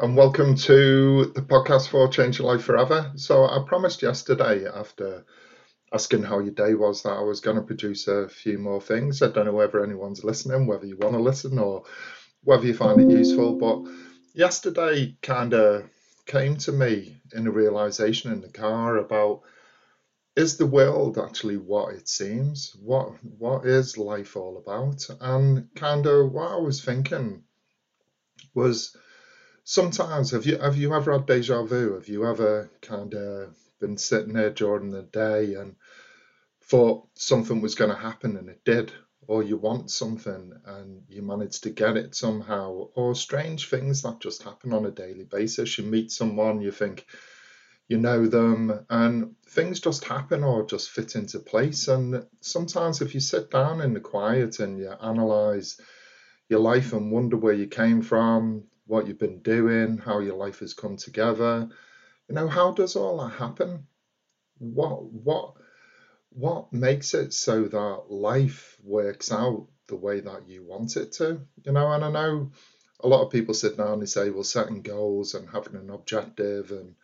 and welcome to the podcast for Change Your Life Forever. So, I promised yesterday, after asking how your day was, that I was going to produce a few more things. I don't know whether anyone's listening, whether you want to listen, or whether you find it useful. But yesterday kind of came to me in a realization in the car about is the world actually what it seems? What what is life all about? And kind of what I was thinking was sometimes have you have you ever had deja vu? Have you ever kind of been sitting there during the day and thought something was going to happen and it did, or you want something and you manage to get it somehow, or strange things that just happen on a daily basis. You meet someone, you think you know them, and things just happen or just fit into place. And sometimes, if you sit down in the quiet and you analyze your life and wonder where you came from, what you've been doing, how your life has come together, you know, how does all that happen? What, what, what makes it so that life works out the way that you want it to? You know, and I know a lot of people sit down and say, well, setting goals and having an objective and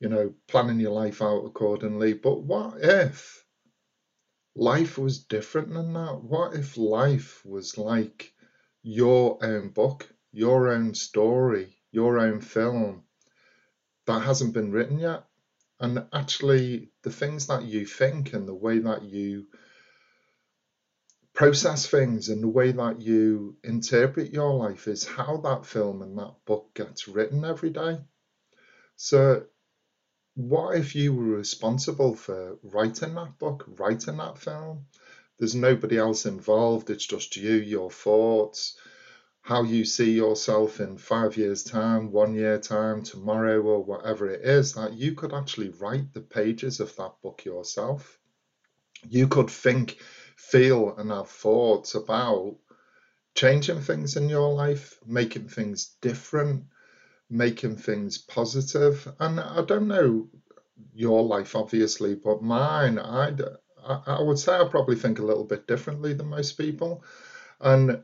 you know, planning your life out accordingly. But what if life was different than that? What if life was like your own book, your own story, your own film that hasn't been written yet? And actually, the things that you think and the way that you process things and the way that you interpret your life is how that film and that book gets written every day. So what if you were responsible for writing that book, writing that film? There's nobody else involved, it's just you, your thoughts, how you see yourself in five years' time, one year' time, tomorrow, or whatever it is, that you could actually write the pages of that book yourself. You could think, feel, and have thoughts about changing things in your life, making things different, making things positive. And I don't know your life, obviously, but mine, I'd, I, would say I probably think a little bit differently than most people. And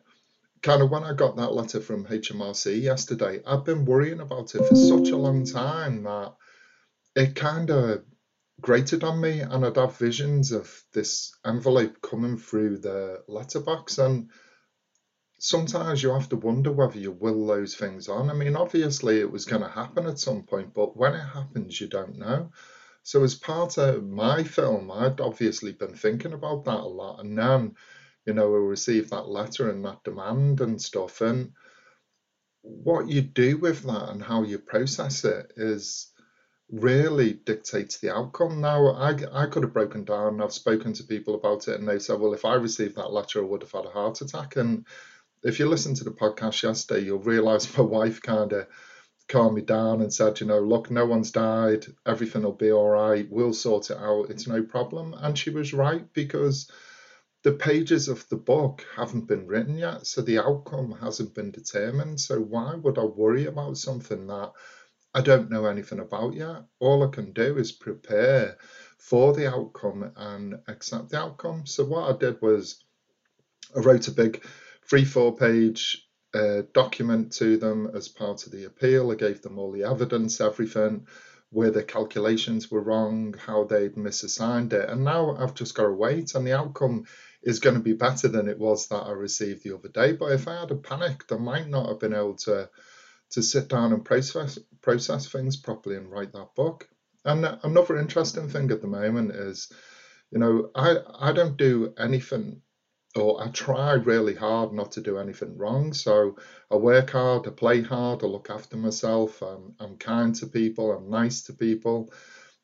kind of when I got that letter from HMRC yesterday, I've been worrying about it for such a long time that it kind of grated on me, and I'd have visions of this envelope coming through the letterbox. And sometimes you have to wonder whether you will those things on. I mean, obviously it was going to happen at some point, but when it happens, you don't know. So, as part of my film, I'd obviously been thinking about that a lot. And then, you know, we received that letter and that demand and stuff. And what you do with that and how you process it is really dictates the outcome. Now, I, I could have broken down. I've spoken to people about it, and they said, well, if I received that letter, I would have had a heart attack. And if you listen to the podcast yesterday, you'll realize my wife kind of calmed me down and said, you know, look, no one's died. Everything will be all right. We'll sort it out. It's no problem. And she was right because the pages of the book haven't been written yet. So the outcome hasn't been determined. So why would I worry about something that I don't know anything about yet? All I can do is prepare for the outcome and accept the outcome. So what I did was I wrote a big three, four page uh, document to them as part of the appeal. I gave them all the evidence, everything, where the calculations were wrong, how they'd misassigned it. And now I've just got to wait, and the outcome is going to be better than it was that I received the other day. But if I had panicked, I might not have been able to to sit down and process process things properly and write that book. And another interesting thing at the moment is, you know, I I don't do anything or I try really hard not to do anything wrong. So I work hard, I play hard, I look after myself, I'm, I'm kind to people, I'm nice to people.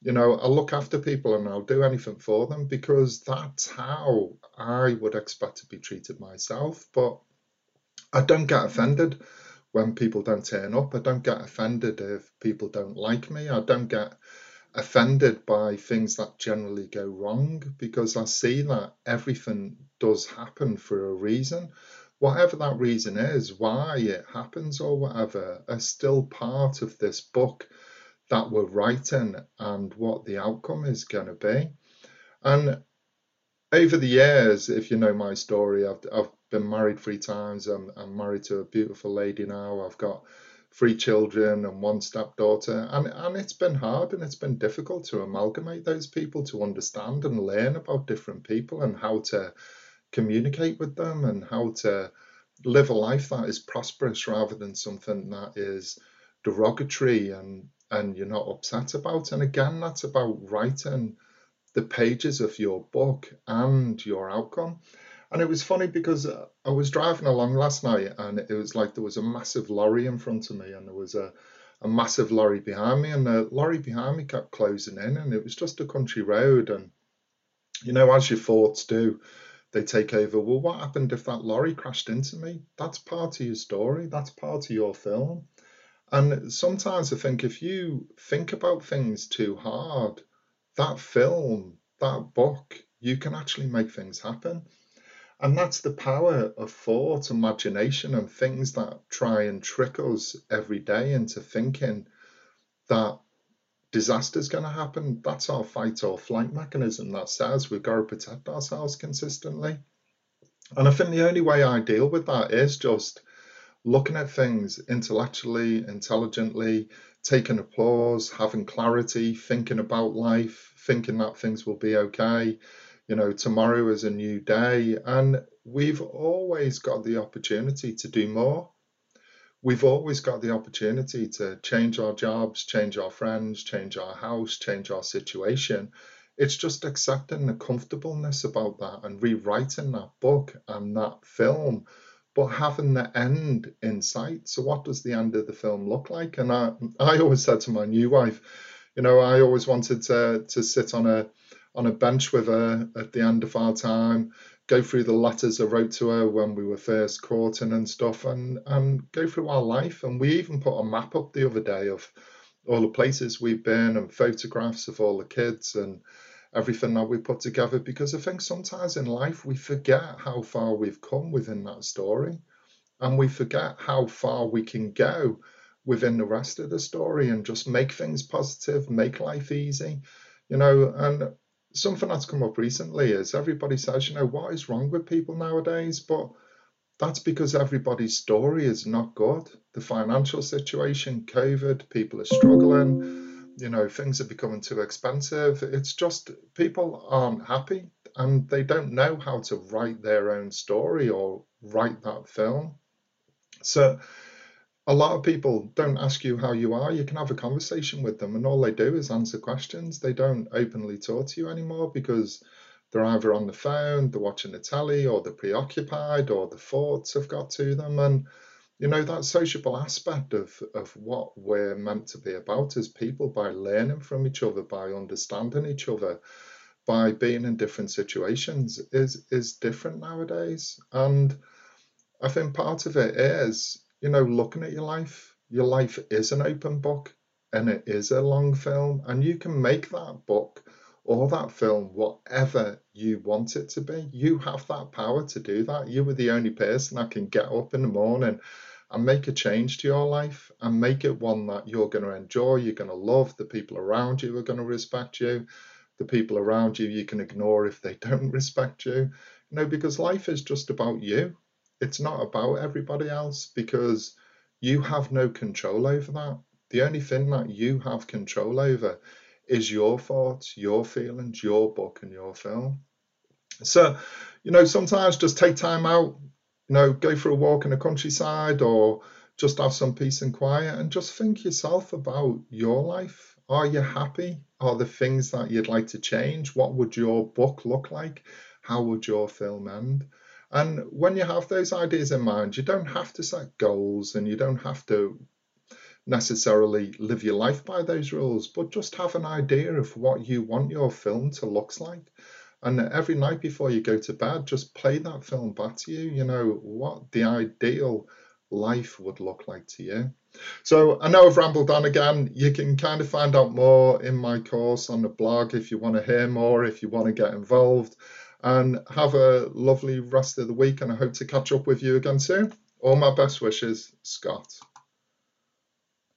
You know, I'll look after people and I'll do anything for them because that's how I would expect to be treated myself. But I don't get offended when people don't turn up. I don't get offended if people don't like me. I don't get offended by things that generally go wrong because I see that everything does happen for a reason. Whatever that reason is, why it happens or whatever, are still part of this book that we're writing and what the outcome is going to be. And over the years, if you know my story, I've, I've been married three times. I'm, I'm married to a beautiful lady now. I've got three children and one stepdaughter, and and it's been hard and it's been difficult to amalgamate those people to understand and learn about different people and how to communicate with them and how to live a life that is prosperous rather than something that is derogatory and and you're not upset about. And again, that's about writing the pages of your book and your outcome. And it was funny because uh, I was driving along last night and it was like there was a massive lorry in front of me and there was a, a massive lorry behind me and the lorry behind me kept closing in and it was just a country road. And, you know, as your thoughts do, they take over. Well, what happened if that lorry crashed into me? That's part of your story. That's part of your film. And sometimes I think if you think about things too hard, that film, that book, you can actually make things happen. And that's the power of thought, imagination, and things that try and trick us every day into thinking that disaster's going to happen. That's our fight or flight mechanism that says we've got to protect ourselves consistently. And I think the only way I deal with that is just looking at things intellectually, intelligently, taking applause, having clarity, thinking about life, thinking that things will be okay. You know, tomorrow is a new day, and we've always got the opportunity to do more. We've always got the opportunity to change our jobs, change our friends, change our house, change our situation. It's just accepting the comfortableness about that and rewriting that book and that film but having the end in sight. So, what does the end of the film look like? And I, I always said to my new wife, you know, I always wanted to to sit on a on a bench with her at the end of our time, go through the letters I wrote to her when we were first courting and stuff, and and go through our life. And we even put a map up the other day of all the places we've been and photographs of all the kids and everything that we put together because I think sometimes in life we forget how far we've come within that story and we forget how far we can go within the rest of the story and just make things positive, make life easy, you know. And something that's come up recently is everybody says, you know, what is wrong with people nowadays? But that's because everybody's story is not good. The financial situation, COVID, people are struggling you know things are becoming too expensive. It's just people aren't happy and they don't know how to write their own story or write that film. So a lot of people don't ask you how you are. You can have a conversation with them and all they do is answer questions. They don't openly talk to you anymore because they're either on the phone they're watching the telly or they're preoccupied or the thoughts have got to them. And you know that sociable aspect of of what we're meant to be about as people by learning from each other by understanding each other by being in different situations is is different nowadays. And i think part of it is you know looking at your life your life is an open book and it is a long film and you can make that book or that film whatever you want it to be you have that power to do that you were the only person that can get up in the morning and make a change to your life and make it one that you're going to enjoy, you're going to love, the people around you are going to respect you, the people around you you can ignore if they don't respect you. You know, because life is just about you. It's not about everybody else because you have no control over that. The only thing that you have control over is your thoughts, your feelings, your book, and your film. So, you know, sometimes just take time out, you know, go for a walk in the countryside or just have some peace and quiet and just think yourself about your life. Are you happy? Are there things that you'd like to change? What would your book look like? How would your film end? And when you have those ideas in mind, you don't have to set goals and you don't have to necessarily live your life by those rules, but just have an idea of what you want your film to look like. And every night before you go to bed, just play that film back to you, you know, what the ideal life would look like to you. So I know I've rambled on again. You can kind of find out more in my course on the blog if you want to hear more, if you want to get involved. And have a lovely rest of the week, and I hope to catch up with you again soon. All my best wishes, Scott.